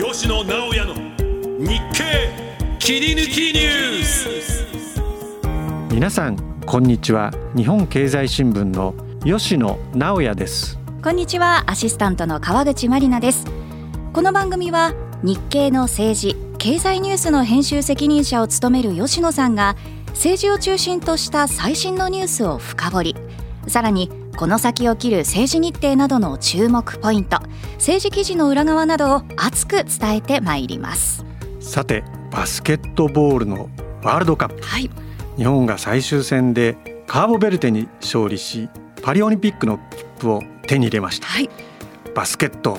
吉野直哉の日経切り抜きニュース。皆さんこんにちは。日本経済新聞の吉野直哉です。こんにちはアシスタントの川口真理奈です。この番組は日経の政治経済ニュースの編集責任者を務める吉野さんが政治を中心とした最新のニュースを深掘り。さらにこの先を切る政治日程などの注目ポイント政治記事の裏側などを熱く伝えてまいります。さてバスケットボールのワールドカップ、はい、日本が最終戦でカーボベルテに勝利しパリオリンピックの切符を手に入れました、はい、バスケット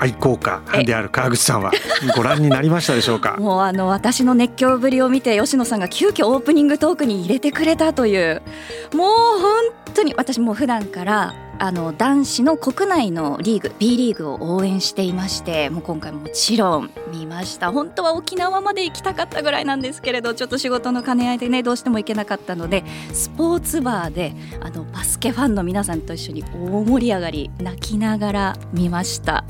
愛好家である川口さんはご覧になりましたでしょうか？もうあの私の熱狂ぶりを見て吉野さんが急遽オープニングトークに入れてくれたという。もう本当に私も普段からあの男子の国内のリーグ B リーグを応援していましてもう今回もちろん見ました。本当は沖縄まで行きたかったぐらいなんですけれどちょっと仕事の兼ね合いでねどうしても行けなかったのでスポーツバーであのバスケファンの皆さんと一緒に大盛り上がり泣きながら見ました。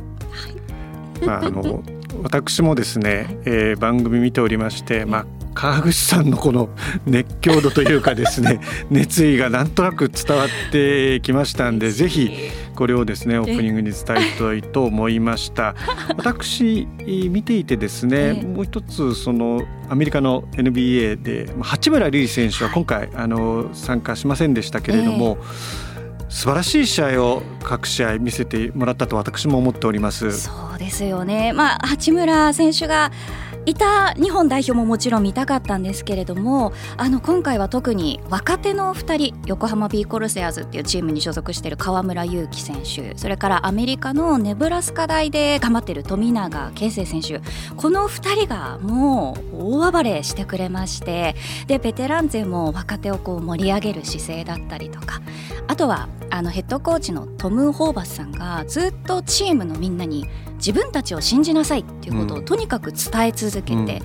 まあ、あの私もですね、えー、番組見ておりまして、まあ、川口さんのこの 熱狂度というかですね 熱意がなんとなく伝わってきましたんでぜひこれをですねオープニングに伝えたいと思いました。私見ていてですねもう一つそのアメリカの NBA で八村塁選手は今回あの参加しませんでしたけれども、素晴らしい試合を各試合見せてもらったと私も思っております。そうですよね。まあ八村選手がいた日本代表ももちろん見たかったんですけれどもあの今回は特に若手の2人横浜ビーコルセアーズっていうチームに所属している河村勇輝選手それからアメリカのネブラスカ大で頑張っている富永啓生選手この2人がもう大暴れしてくれましてでベテラン勢も若手をこう盛り上げる姿勢だったりとかあとはあのヘッドコーチのトム・ホーバスさんがずっとチームのみんなに自分たちを信じなさいっていうことをとにかく伝え続けて、うん、で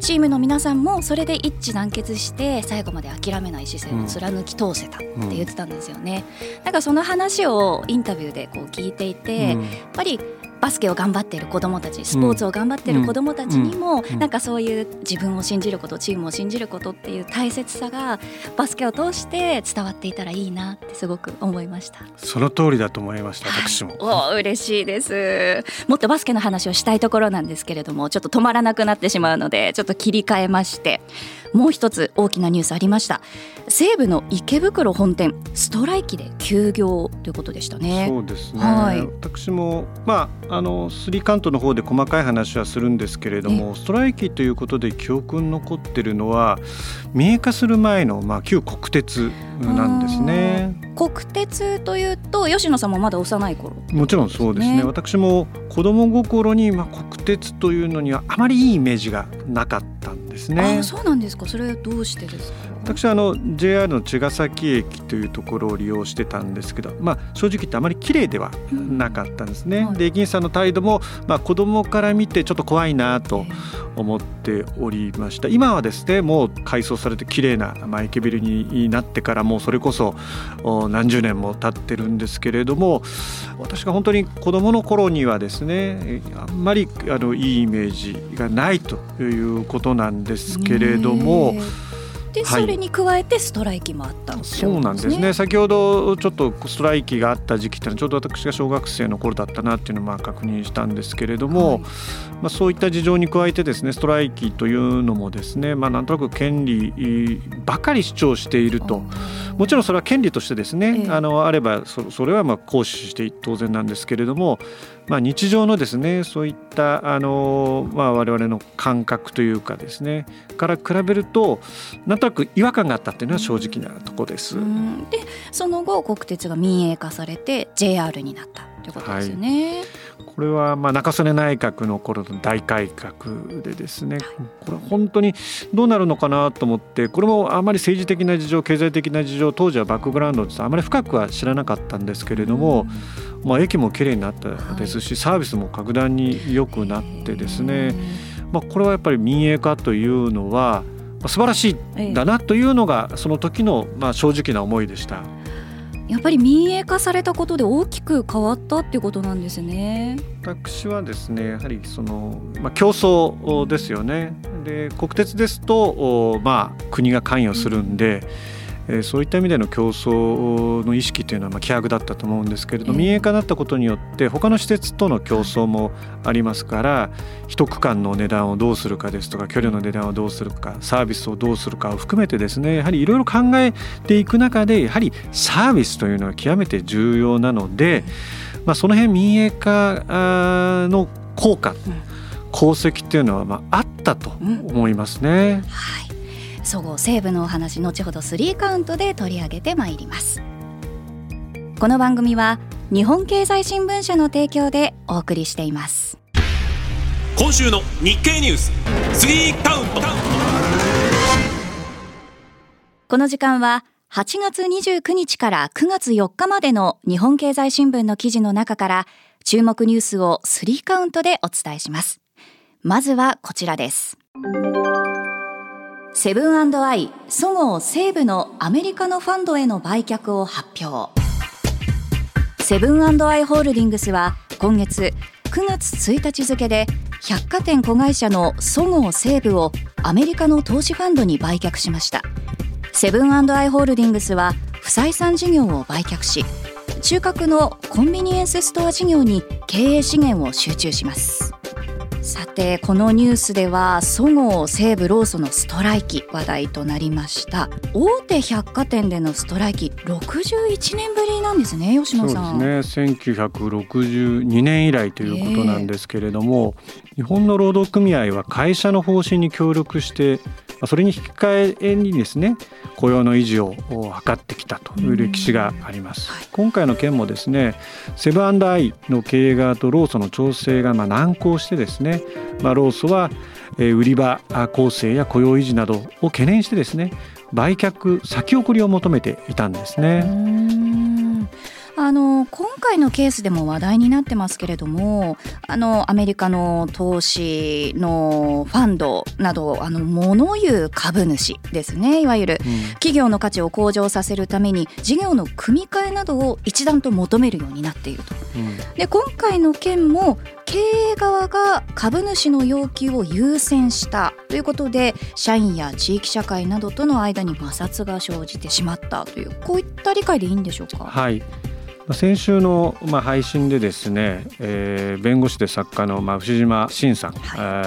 チームの皆さんもそれで一致団結して最後まで諦めない姿勢を貫き通せたって言ってたんですよね。なん。かその話をインタビューでこう聞いていて、やっぱりバスケを頑張っている子どもたちスポーツを頑張っている子どもたちにも、なんかそういう自分を信じることチームを信じることっていう大切さがバスケを通して伝わっていたらいいなってすごく思いました。その通りだと思いました私も、お嬉しいです。もっとバスケの話をしたいところなんですけれどもちょっと止まらなくなってしまうのでちょっと切り替えましてもう一つ大きなニュースありました。西武の池袋本店ストライキで休業ということでしたね。そうですね、はい、私もまああのスリーカントの方で細かい話はするんですけれどもストライキということで記憶に残ってるのは民営化する前のまあ旧国鉄なんですね国鉄というと吉野さんもまだ幼い頃？もちろんそうですね、ね、私も子供心にまあ国鉄というのにはあまりいいイメージがなかったんですね。あそうなんですか。それはどうしてですか？私はあの JR の茅ヶ崎駅というところを利用してたんですけど、まあ、正直言ってあまり綺麗ではなかったんですね。うんはい、で駅員さんの態度も、まあ、子供から見てちょっと怖いなと思っておりました今はですねもう改装されて綺麗な、まあ、駅ビルになってからもうそれこそ何十年も経ってるんですけれども私が本当に子供の頃にはですねあんまりあのいいイメージがないということなんですけれども。でそれに加えてストライキもあった、はい、そうなんですね。先ほどちょっとストライキがあった時期っていうのはちょうど私が小学生の頃だったなっていうのをまあ確認したんですけれども、はい、まあ、そういった事情に加えてですねストライキというのもですね、まあ、なんとなく権利ばかり主張していると。もちろんそれは権利としてですね、え。あのあればそそれはまあ行使して当然なんですけれども、まあ、日常のですねそういったあの、まあ、我々の感覚というかですねから比べるとなんとなく違和感があったっていうのは正直なとこです。でその後国鉄が民営化されて JR になったということですよね。はい。これはまあ中曽根内閣の頃の大改革でですねこれ本当にどうなるのかなと思ってこれもあまり政治的な事情経済的な事情当時はバックグラウンドですあまり深くは知らなかったんですけれども、まあ、駅もきれいになったですしサービスも格段に良くなってですね、まあ、これはやっぱり民営化というのは素晴らしいんだなというのがその時のまあ正直な思いでした。やっぱり民営化されたことで大きく変わったっていうことなんですね。私はですねやはりその、まあ、競争ですよねで国鉄ですと、まあ、国が関与するんで、えー、そういった意味での競争の意識というのはまあ希薄だったと思うんですけれど、民営化になったことによって他の施設との競争もありますから一区間の値段をどうするかですとか距離の値段をどうするかサービスをどうするかを含めてですねやはりいろいろ考えていく中でやはりサービスというのは極めて重要なので、まあ、その辺民営化の効果、功績っていうのはまああったと思いますね。はいそごう・西武のお話後ほど3カウントで取り上げてまいります。この番組は日本経済新聞社の提供でお送りしています。今週の日経ニュース3カウント。この時間は8月29日から9月4日までの日本経済新聞の記事の中から注目ニュースを3カウントでお伝えします。まずはこちらですセブンアイそごう・西武のアメリカのファンドへの売却を発表。セブンアイ・ホールディングスは今月9月1日付で百貨店子会社のそごう・西武をアメリカの投資ファンドに売却しました。セブンアイ・ホールディングスは不採算事業を売却し中核のコンビニエンスストア事業に経営資源を集中します。さてこのニュースではそごう・西武・ローソンのストライキ話題となりました。大手百貨店でのストライキ61年ぶりなんですね吉野さん。そうですね。1962年以来ということなんですけれども、えー、日本の労働組合は会社の方針に協力してそれに引き換えにですね雇用の維持を図ってきたという歴史があります、はい、今回の件もですねセブンアイの経営側と労組の調整がまあ難航してですね、まあ、労組は売り場構成や雇用維持などを懸念してですね売却先送りを求めていたんですね。あの今回のケースでも話題になってますけれどもあのアメリカの投資のファンドなどあの物言う株主ですねいわゆる、うん、企業の価値を向上させるために事業の組み替えなどを一段と求めるようになっていると。うん、で今回の件も経営側が株主の要求を優先したということで社員や地域社会などとの間に摩擦が生じてしまったというこういった理解でいいんでしょうか？はい先週のまあ配信でですね、えー、弁護士で作家のまあ藤島慎さん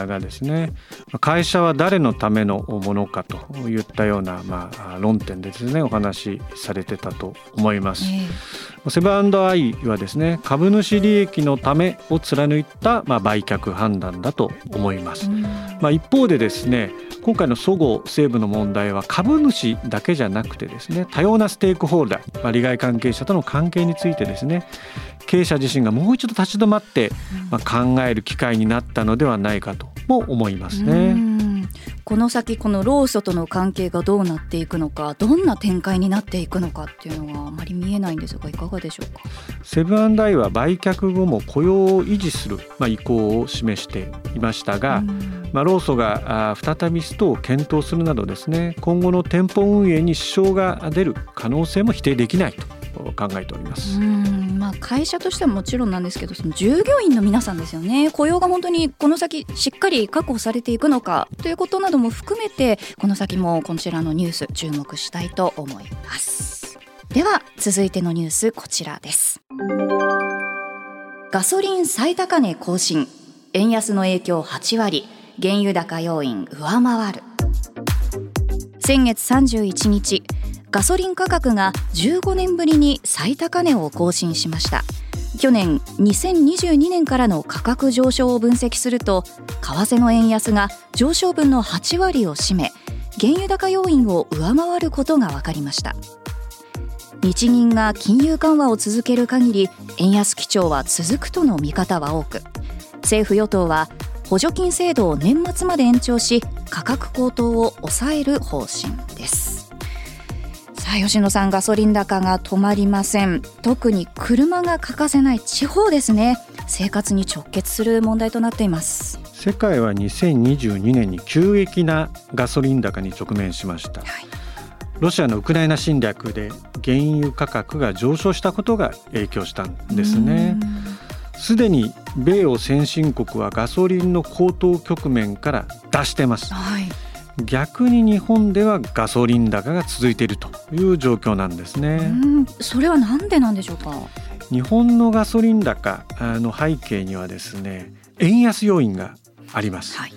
がですね、はい、会社は誰のためのものかといったようなまあ論点でですねお話しされてたと思います。えー、セブンアイはですね株主利益のためを貫いたまあ売却判断だと思います。まあ一方でですね今回のそごう・西武の問題は株主だけじゃなくてですね多様なステークホルダー、まあ、利害関係者との関係についてですね経営者自身がもう一度立ち止まって、まあ、考える機会になったのではないかとも思いますね。この先この労組との関係がどうなっていくのかどんな展開になっていくのかっていうのがあまり見えないんですがいかがでしょうか？セブンアイは売却後も雇用を維持する、まあ、意向を示していましたが、まあ、労組が再びストを検討するなどですね今後の店舗運営に支障が出る可能性も否定できないと考えております。まあ、会社としてはもちろんなんですけどその従業員の皆さんですよね。雇用が本当にこの先しっかり確保されていくのかということなども含めてこの先もこちらのニュース注目したいと思います。では続いてのニュースこちらです。ガソリン最高値更新。円安の影響8割。原油高要因上回る。先月31日ガソリン価格が15年ぶりに最高値を更新しました。去年2022年からの価格上昇を分析すると為替の円安が上昇分の8割を占め原油高要因を上回ることが分かりました。日銀が金融緩和を続ける限り円安基調は続くとの見方は多く政府与党は補助金制度を年末まで延長し価格高騰を抑える方針です。さあ吉野さんガソリン高が止まりません。特に車が欠かせない地方ですね。生活に直結する問題となっています。世界は2022年に急激なガソリン高に直面しました、はい。ロシアのウクライナ侵略で原油価格が上昇したことが影響したんですね。すでに米欧先進国はガソリンの高騰局面から脱してます、はい、逆に日本ではガソリン高が続いているという状況なんですね。それはなんでなんでしょうか？日本のガソリン高の背景にはですね円安要因があります、はい。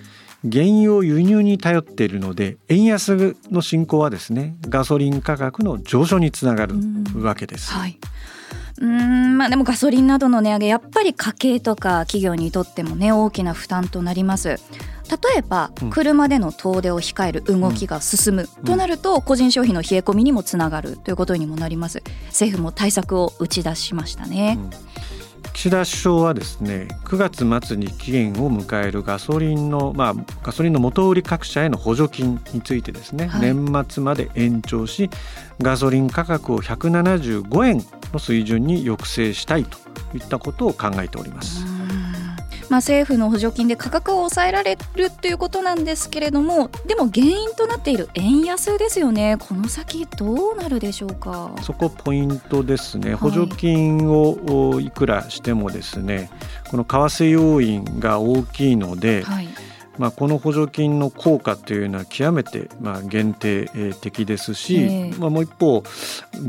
原油を輸入に頼っているので円安の進行はですねガソリン価格の上昇につながるわけです。はいうんまあでもガソリンなどの値上げやっぱり家計とか企業にとってもね大きな負担となります。例えば車での遠出を控える動きが進むとなると個人消費の冷え込みにもつながるということにもなります。政府も対策を打ち出しましたね、うん。岸田首相はですね9月末に期限を迎えるガソリンの、まあ、ガソリンの元売り各社への補助金についてですね、はい、年末まで延長しガソリン価格を175円の水準に抑制したいといったことを考えております。まあ、政府の補助金で価格を抑えられるということなんですけれどもでも原因となっている円安ですよね。この先どうなるでしょうか？そこポイントですね、補助金をいくらしてもですねこの為替要因が大きいので、はいまあ、この補助金の効果というのは極めてまあ限定的ですし、えー、まあ、もう一方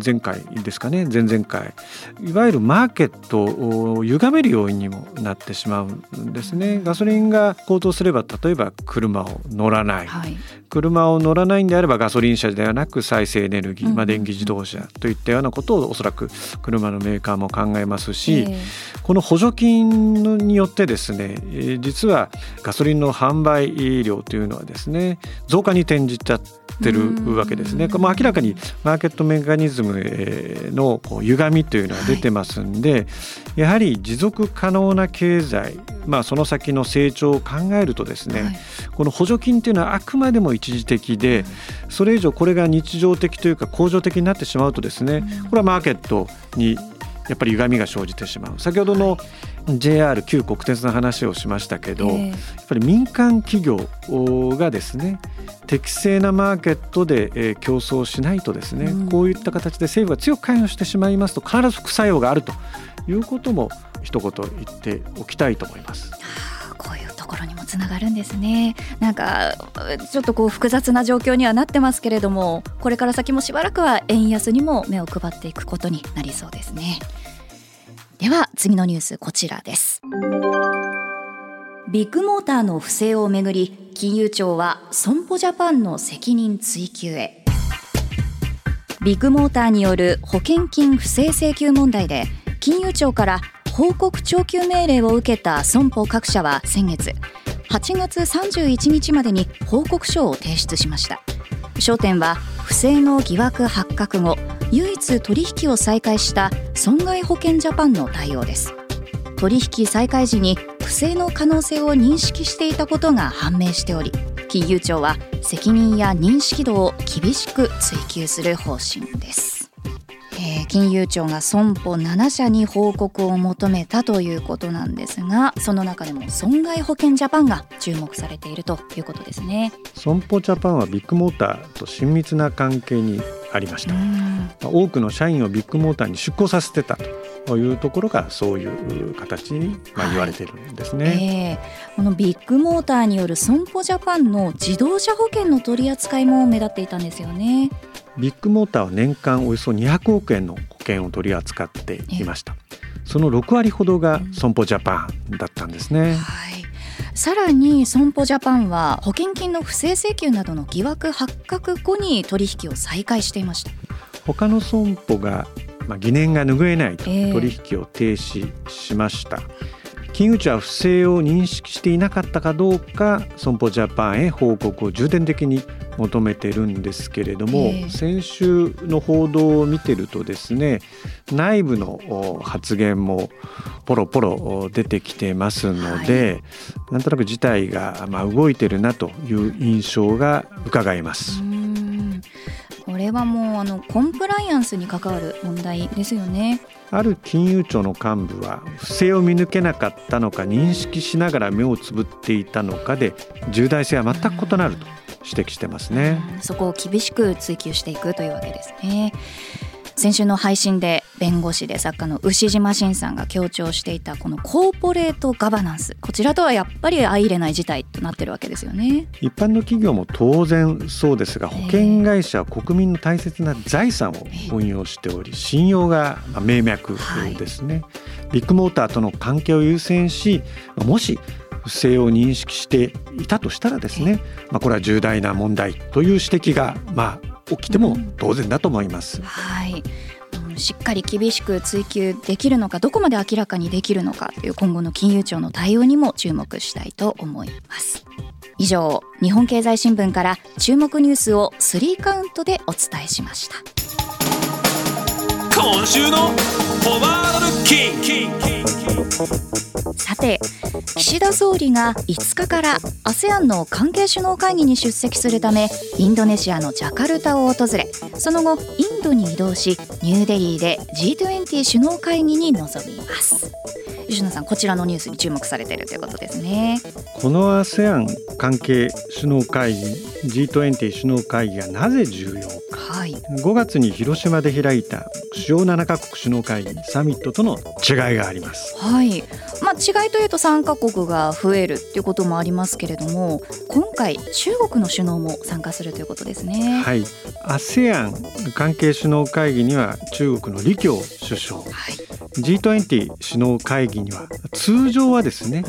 前回ですかね前々回いわゆるマーケットを歪める要因にもなってしまうんですね。ガソリンが高騰すれば例えば車を乗らない、はい、車を乗らないんであればガソリン車ではなく再生エネルギー、まあ、電気自動車といったようなことをおそらく車のメーカーも考えますし、えー、この補助金によってですね実はガソリンの販売量というのはですね増加に転じちゃってるわけですね。まあ、明らかにマーケットメカニズムのこう歪みというのは出てますんで、はい、やはり持続可能な経済、まあ、その先の成長を考えるとですね、はい、この補助金というのはあくまでも一時的でそれ以上これが日常的というか恒常的になってしまうとですねこれはマーケットにやっぱり歪みが生じてしまう。先ほどの JR 旧国鉄の話をしましたけど、えー、やっぱり民間企業がですね適正なマーケットで、えー、競争しないとですね、うん、こういった形で政府が強く関与してしまいますと必ず副作用があるということも一言言っておきたいと思います。こういうところにもつながるんですね。なんかちょっとこう複雑な状況にはなってますけれども、これから先もしばらくは円安にも目を配っていくことになりそうですね。では次のニュースこちらです。ビッグモーターの不正をめぐり金融庁は損保ジャパンの責任追及へ。ビッグモーターによる保険金不正請求問題で金融庁から報告徴求命令を受けた損保各社は先月8月31日までに報告書を提出しました。焦点は不正の疑惑発覚後唯一取引を再開した損害保険ジャパンの対応です。取引再開時に不正の可能性を認識していたことが判明しており金融庁は責任や認識度を厳しく追及する方針です、金融庁が損保7社に報告を求めたということなんですがその中でも損害保険ジャパンが注目されているということですね。損保ジャパンはビッグモーターと親密な関係にありました。多くの社員をビッグモーターに出向させてたというところがそういう形にまあ言われているんですね、はいえー、このビッグモーターによる損保ジャパンの自動車保険の取り扱いも目立っていたんですよねビッグモーターは年間およそ200億円の保険を取り扱っていました。その6割ほどが損保ジャパンだったんですね。はい。さらに損保ジャパンは保険金の不正請求などの疑惑発覚後に取引を再開していました。他の損保が、まあ、疑念が拭えないと取引を停止しました、えー、金融庁は不正を認識していなかったかどうか損保ジャパンへ報告を重点的に求めてるんですけれども、えー、先週の報道を見てるとですね内部の発言もポロポロ出てきてますので、はい、なんとなく事態がまあ動いてるなという印象が伺えます。これはもうあのコンプライアンスに関わる問題ですよね。ある金融庁の幹部は不正を見抜けなかったのか認識しながら目をつぶっていたのかで重大性は全く異なると指摘してますね。そこを厳しく追求していくというわけですね。先週の配信で弁護士で作家の牛島慎さんが強調していたこのコーポレートガバナンス。こちらとはやっぱり相入れない事態となってるわけですよね。一般の企業も当然そうですが保険会社は国民の大切な財産を運用しており信用が命脈ですね、はい、ビッグモーターとの関係を優先しもし不正を認識していたとしたらですね、まあ、これは重大な問題という指摘がまあ起きても当然だと思います。うん、はいしっかり厳しく追及できるのかどこまで明らかにできるのかという今後の金融庁の対応にも注目したいと思います。以上日本経済新聞から注目ニュースを3カウントでお伝えしました。今週のフォワールキンさて岸田総理が5日から ASEAN の関係首脳会議に出席するためインドネシアのジャカルタを訪れその後インドに移動しニューデリーで G20 首脳会議に臨みます。吉野さんこちらのニュースに注目されているということですね。この ASEAN 関係首脳会議 G20 首脳会議がなぜ重要、5月に広島で開いた主要7カ国首脳会議サミットとの違いがあります。はい。まあ、違いというと3カ国が増えるっていうこともありますけれども今回中国の首脳も参加するということですね。はい。ASEAN 関係首脳会議には中国の李強首相、はい、G20 首脳会議には通常はですね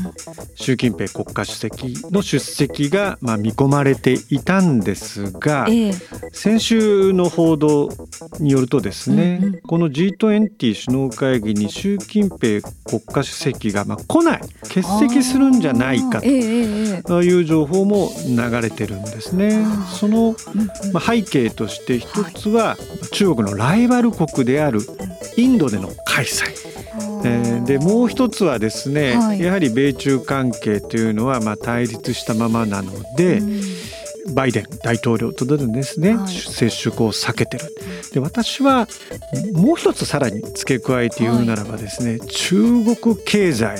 習近平国家主席の出席がまあ見込まれていたんですが、え先週の報道によるとですね、うんうん、この G20 首脳会議に習近平国家主席がまあ来ない欠席するんじゃないかという情報も流れてるんですね。そのまあ背景として一つは中国のライバル国であるインドでの開催。えー、でもう一つはですね、はい、やはり米中関係というのはまあ対立したままなので、バイデン大統領とですね、はい、接触を避けてる。で私はもう一つさらに付け加えて言うならばですね、はい、中国経済。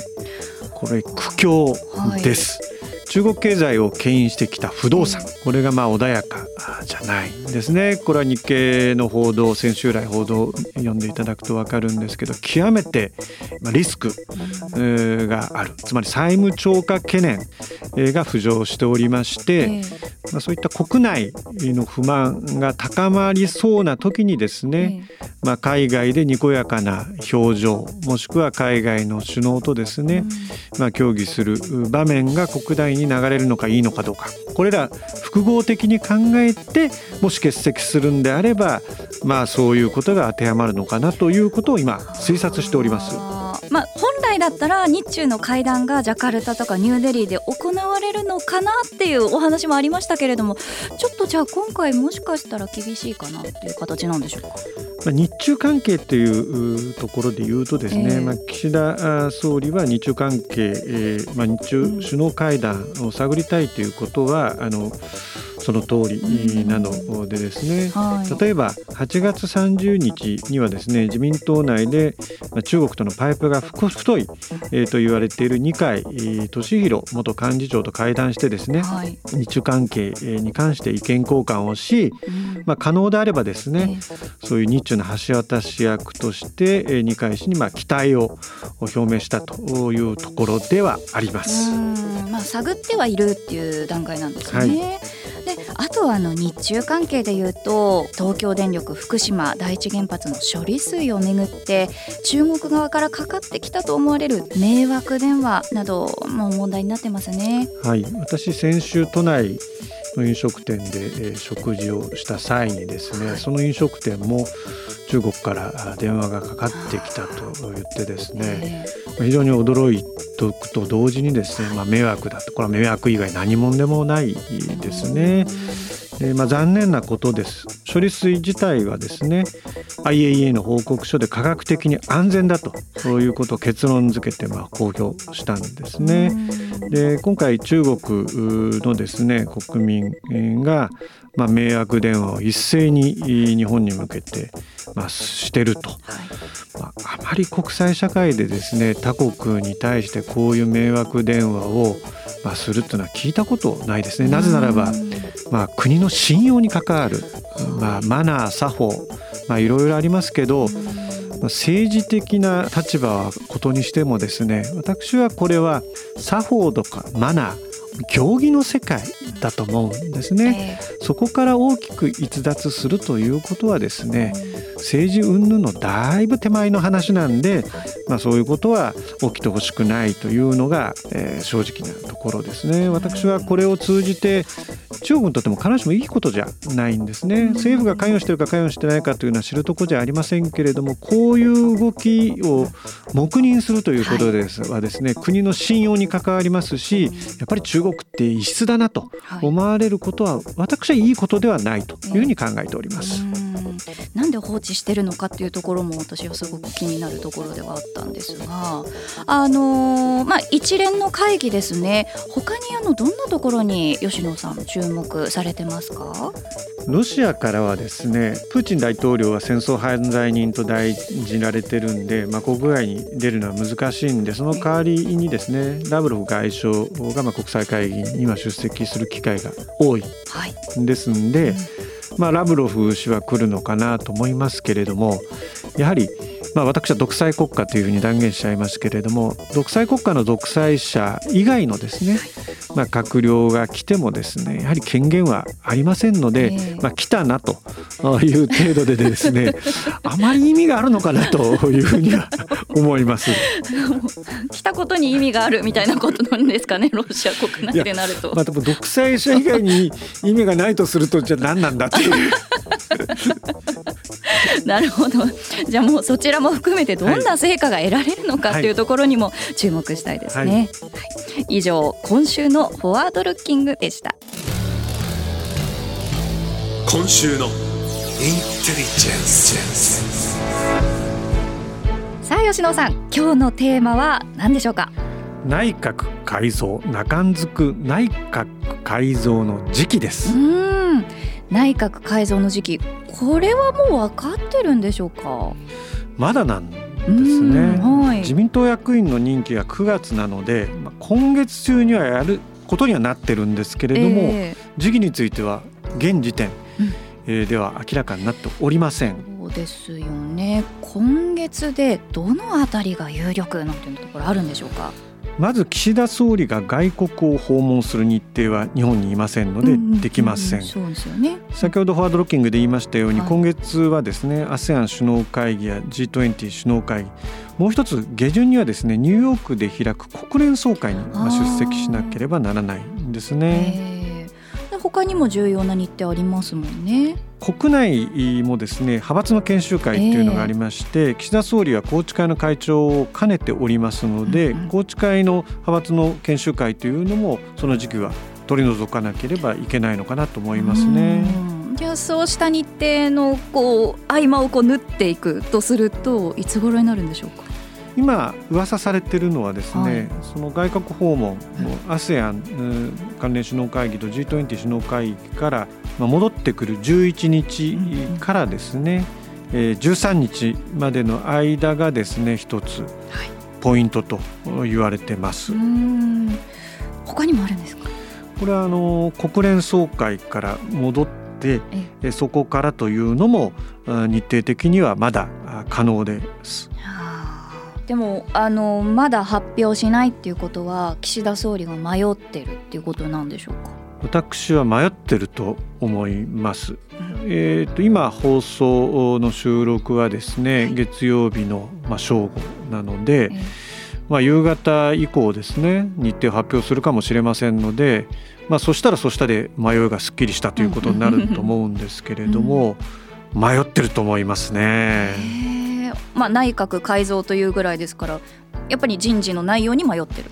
これ苦境です。はい中国経済を牽引してきた不動産。これがまあ穏やかじゃないんですね。これは日経の報道先週来報道を読んでいただくと分かるんですけど極めてリスクがある。つまり債務超過懸念が浮上しておりまして、まあ、そういった国内の不満が高まりそうな時にですね、まあ、海外でにこやかな表情もしくは海外の首脳とですね、まあ、協議する場面が国内に流れるのかいいのかどうかこれら複合的に考えてもし欠席するんであればまあそういうことが当てはまるのかなということを今推察しております。来だったら日中の会談がジャカルタとかニューデリーで行われるのかなっていうお話もありましたけれどもちょっとじゃあ今回もしかしたら厳しいかなっていう形なんでしょうか？まあ、日中関係というところで言うとですね、えー、まあ、岸田総理は日中関係、えーまあ、日中首脳会談を探りたいということはあのその通りなの。でですね、はい、例えば8月30日にはですね自民党内で中国とのパイプが太い、えー、と言われている二階俊博元幹事長と会談してですね、はい、日中関係に関して意見交換をし、まあ、可能であればですね、そういう日中の橋渡し役として二階氏にまあ期待を表明したというところではあります。まあ、探ってはいるっていう段階なんですね。はい。であとはあの日中関係でいうと東京電力福島第一原発の処理水をめぐって中国側からかかってきたと思われる迷惑電話なども問題になってますね。はい私先週都内の飲食店で、えー、食事をした際にですね、はい、その飲食店も中国から電話がかかってきたと言ってですね、非常に驚いとくと同時にですね、まあ、迷惑だと。これは迷惑以外何者でもないですね。えー、まあ、残念なことです。処理水自体はですね IAEA の報告書で科学的に安全だとそういうことを結論付けてまあ公表したんですね。で今回中国のですね国民がまあ、迷惑電話を一斉に日本に向けて、まあ、してると、まあ、あまり国際社会でですね他国に対してこういう迷惑電話を、まあ、するっていうのは聞いたことないですね。なぜならばまあ、国の信用に関わる、まあ、マナー作法、まあ、いろいろありますけど政治的な立場はことにしてもですね私はこれは作法とかマナー行儀の世界だと思うんですね、えー、そこから大きく逸脱するということはですね政治云々のだいぶ手前の話なんで、まあ、そういうことは起きてほしくないというのが、えー、正直なところですね。私はこれを通じて中国にとっても必ずしもいいことじゃないんですね。政府が関与してるか関与してないかというのは知るとこじゃありませんけれどもこういう動きを黙認するということです。はですね国の信用に関わりますしやっぱり中国って異質だなと思われることは私はいいことではないというふうに考えております。なんで放置してるのかっていうところも私はすごく気になるところではあったんですがあのー、まあ一連の会議ですね。他にあのどんなところに吉野さん注目されてますか？ロシアからはですねプーチン大統領は戦争犯罪人と大事られてるんで、まあ、国外に出るのは難しいんでその代わりにですねラブロフ外相がまあ国際会議には出席する機会が多いですんで、はい。うんまあ、ラブロフ氏は来るのかなと思いますけれどもやはりまあ、私は独裁国家というふうに断言しちゃいますけれども独裁国家の独裁者以外のですね、まあ、閣僚が来てもですねやはり権限はありませんので、まあ、来たなという程度でですね あまり意味があるのかなというふうには思います。来たことに意味があるみたいなことなんですかねロシア国内でなると。まあ、でも独裁者以外に意味がないとするとじゃあ何なんだっていう。なるほどじゃあもうそちらも含めてどんな成果が得られるのかっていうところにも注目したいですね、はいはい、以上今週のフォワードルッキングでした。今週のインテリジェンスさあ吉野さん今日のテーマは何でしょうか？内閣改造中んづく内閣改造の時期です。うん。内閣改造の時期これはもう分かってるんでしょうか？まだなんですね、はい、自民党役員の任期が9月なので、まあ、今月中にはやることにはなってるんですけれども、えー、時期については現時点、うん、えー、では明らかになっておりません。そうですよね。今月でどのあたりが有力なんていうところあるんでしょうか？まず岸田総理が外国を訪問する日程は日本にいませんのでできません。先ほどフォワードロッキングで言いましたように、はい、今月はですね ASEAN 首脳会議や G20 首脳会議もう一つ下旬にはですねニューヨークで開く国連総会に出席しなければならないんですね。他にも重要な日程ありますもんね。国内もですね派閥の研修会っていうのがありまして、えー、岸田総理は宏池会の会長を兼ねておりますので、うんうん、宏池会の派閥の研修会というのもその時期は取り除かなければいけないのかなと思いますね。じゃあそうした日程のこう合間をこう縫っていくとするといつ頃になるんでしょうか？今噂されてるのはですね、はい、その外国訪問の ASEAN 関連首脳会議と G20 首脳会議から戻ってくる11日からですね、うん、えー、13日までの間がですね一つポイントと言われてます。他にもあるんですか？これはあの国連総会から戻ってそこからというのも日程的にはまだ可能です。でもあのまだ発表しないっていうことは岸田総理が迷ってるっていうことなんでしょうか？私は迷ってると思います。うん、えーと、今放送の収録はですね、はい、月曜日の、まあ、正午なので、まあ、夕方以降ですね日程を発表するかもしれませんので、まあ、そしたらそしたで迷いがすっきりしたということになると思うんですけれども、うん、迷ってると思いますね。まあ、内閣改造というぐらいですからやっぱり人事の内容に迷ってる。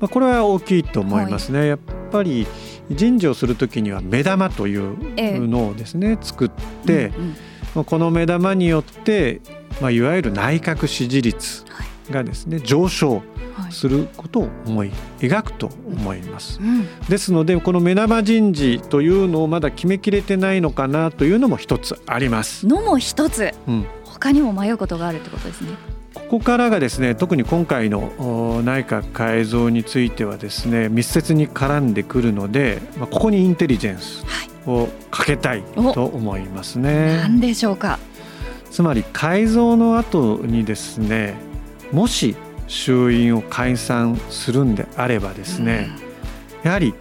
まあ、これは大きいと思いますね。はい、やっぱり人事をするときには目玉というのをですね、えー、作って、うんうん、この目玉によって、まあ、いわゆる内閣支持率がですね、上昇することを思い描くと思います、うん、ですのでこの目玉人事というのをまだ決めきれてないのかなというのも一つあります。のも一つ、うん、他にも迷うことがあるってことですね。ここからがですね特に今回の内閣改造についてはですね密接に絡んでくるので、まあ、ここにインテリジェンスをかけたいと思いますね。何でしょうか。つまり改造の後にですねもし衆院を解散するんであればですね、やはり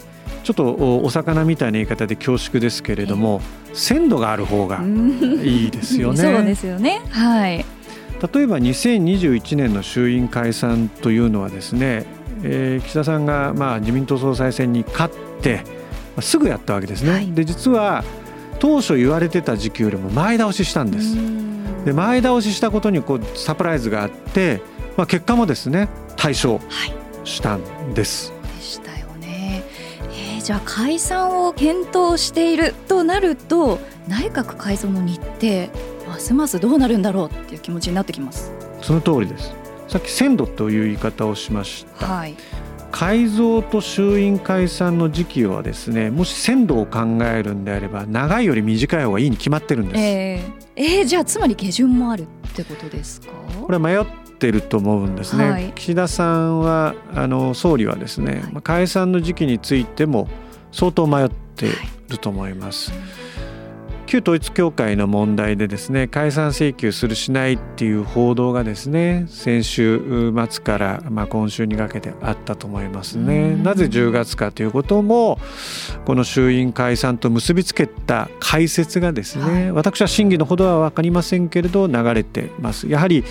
ちょっとお魚みたいな言い方で恐縮ですけれども、鮮度がある方がいいですよね。そうですよね。はい。例えば2021年の衆院解散というのはですね、えー、岸田さんがまあ自民党総裁選に勝ってすぐやったわけですね。はい、で実は当初言われてた時期よりも前倒ししたんです。で前倒ししたことにこうサプライズがあって、まあ、結果もですね対象したんです。じゃあ解散を検討しているとなると内閣改造の日程ますますどうなるんだろうっていう気持ちになってきます。その通りです。さっき鮮度という言い方をしました、はい、改造と衆院解散の時期はですねもし鮮度を考えるんであれば長いより短い方がいいに決まってるんです。えー、えー、じゃあつまり下旬もあるってことですか？これは迷ってると思うんですね、はい、岸田さんはあの総理はですね、はい、解散の時期についても相当迷っていると思います、はい旧統一教会の問題でですね解散請求するしないっていう報道がですね先週末から、まあ、今週にかけてあったと思いますね。なぜ10月かということもこの衆院解散と結びつけた解説がですね、はい、私は真偽のほどは分かりませんけれど流れてます。やはり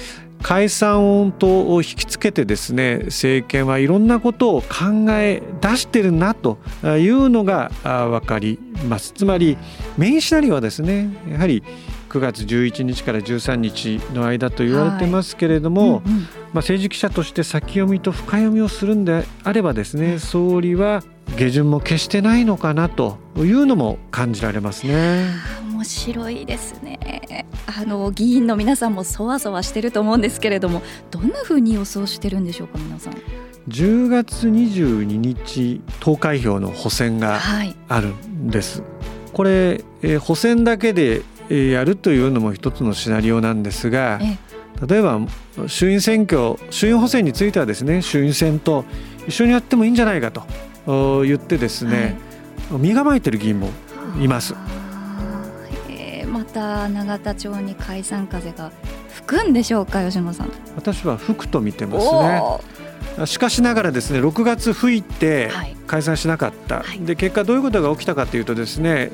解散音頭を引きつけてですね政権はいろんなことを考え出してるなというのが分かります。つまりメインシナリオはですねやはり9月11日から13日の間と言われてますけれども、はい。うんうん、まあ、政治記者として先読みと深読みをするんであればですね総理は下旬も決してないのかなというのも感じられますね。面白いですねあの議員の皆さんもそわそわしてると思うんですけれどもどんなふうに予想してるんでしょうか皆さん。10月22日投開票の補選があるんです。はい、これ、えー、補選だけでやるというのも一つのシナリオなんですが例えば衆院選挙衆院補選についてはですね衆院選と一緒にやってもいいんじゃないかと言ってですね、はい、身構えてる議員もいます。た永田町に解散風が吹くんでしょうか吉野さん。私は吹くと見てますね。しかしながらですね6月吹いて解散しなかった、はい、で結果どういうことが起きたかというとですね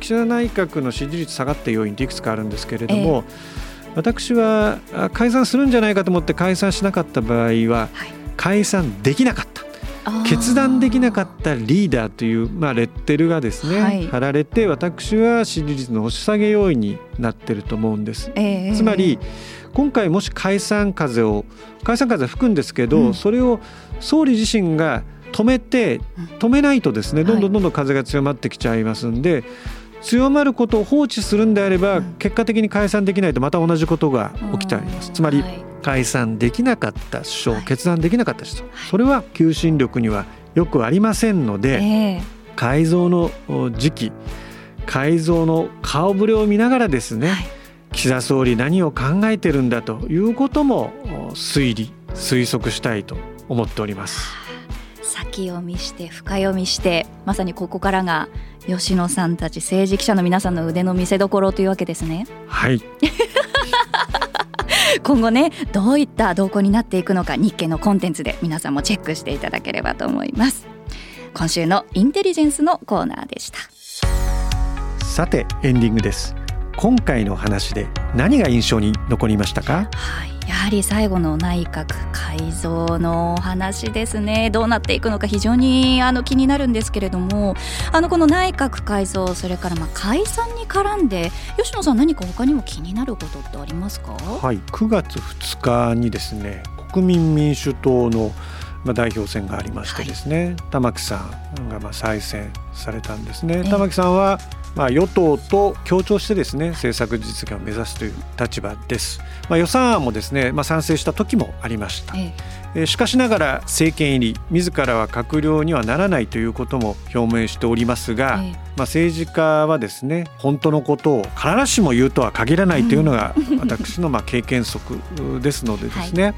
岸田内閣の支持率下がった要因っていくつかあるんですけれども、えー、私は解散するんじゃないかと思って解散しなかった場合は、解散できなかった。決断できなかったリーダーという、まあ、レッテルがですね、はい、貼られて私は支持率の押し下げ要因になってると思うんです。えー、つまり今回もし解散風を解散風吹くんですけど、うん、それを総理自身が止めて止めないとですねどんどんどんどん風が強まってきちゃいますんで、強まることを放置するんであれば、結果的に解散できないとまた同じことが起きちゃいます。つまり、解散できなかった首相、決断できなかった首相、それは求心力にはよくありませんので、改造の時期改造の顔ぶれを見ながらですね、岸田総理何を考えてるんだということも推理推測したいと思っております。先読みして深読みしてまさにここからが吉野さんたち政治記者の皆さんの腕の見せ所というわけですね。はい。今後ねどういった動向になっていくのか日経のコンテンツで皆さんもチェックしていただければと思います。今週のインテリジェンスのコーナーでした。さてエンディングです。今回の話で何が印象に残りましたか？はい。やはり最後の内閣改造のお話ですね。どうなっていくのか非常にあの気になるんですけれども。あのこの内閣改造それからまあ解散に絡んで吉野さん何か他にも気になることってありますか？はい。9月2日にですね国民民主党のまあ、代表選がありましてですね、はい、玉木さんがまあ再選されたんですね。玉木さんはまあ、与党と協調してですね政策実現を目指すという立場です。まあ、予算案もですね、まあ、賛成した時もありました。えしかしながら政権入り自らは閣僚にはならないということも表明しておりますが、ええ、まあ、政治家はですね本当のことを必ずしも言うとは限らないというのが 私のまあ経験則ですのでですね、はい、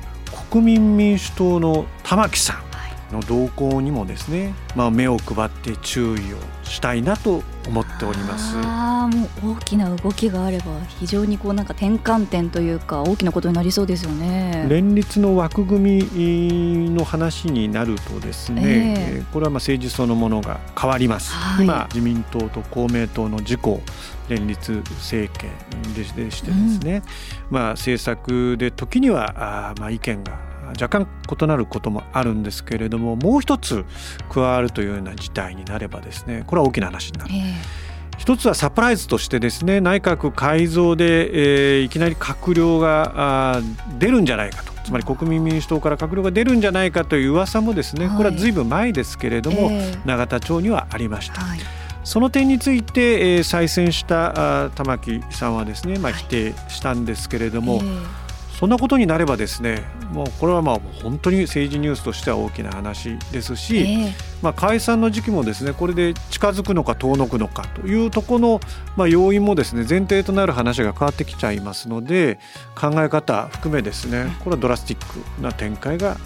国民民主党の玉木さんの動向にもですね、まあ、目を配って注意をしたいなと思っております。あもう大きな動きがあれば非常にこうなんか転換点というか大きなことになりそうですよね。連立の枠組みの話になるとですね、えー、これはまあ政治そのものが変わります、はい、今自民党と公明党の自公連立政権でしてですね、うん、まあ政策で時にはあまあ意見が若干異なることもあるんですけれどももう一つ加わるというような事態になればですねこれは大きな話になる。えー一つはサプライズとしてですね内閣改造で、えー、いきなり閣僚が出るんじゃないかと。つまり国民民主党から閣僚が出るんじゃないかという噂もですね、これはずいぶん前ですけれども、えー、永田町にはありました。はい。その点について、えー、再選した玉木さんはですね、まあ、否定したんですけれども、はいえ。ーそんなことになればですねもうこれはまあ本当に政治ニュースとしては大きな話ですし、えー、まあ、解散の時期もですねこれで近づくのか遠のくのかというところの、まあ、要因もですね前提となる話が変わってきちゃいますので考え方含めですねこれはドラスティックな展開が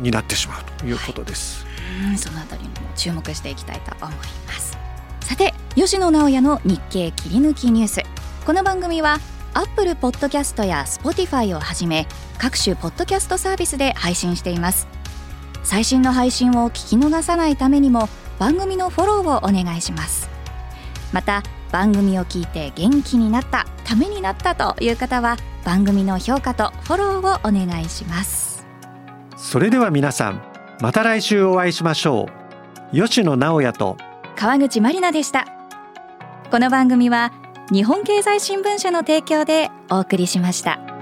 になってしまうということです。はい、そのあたりにも注目していきたいと思います。さて吉野直也の日経切り抜きニュース。この番組はアップルポッドキャストや Spotify をはじめ各種ポッドキャストサービスで配信しています。最新の配信を聞き逃さないためにも番組のフォローをお願いします。また番組を聞いて元気になったためになったという方は番組の評価とフォローをお願いします。それでは皆さんまた来週お会いしましょう。吉野直也と川口まりなでした。この番組は日本経済新聞社の提供でお送りしました。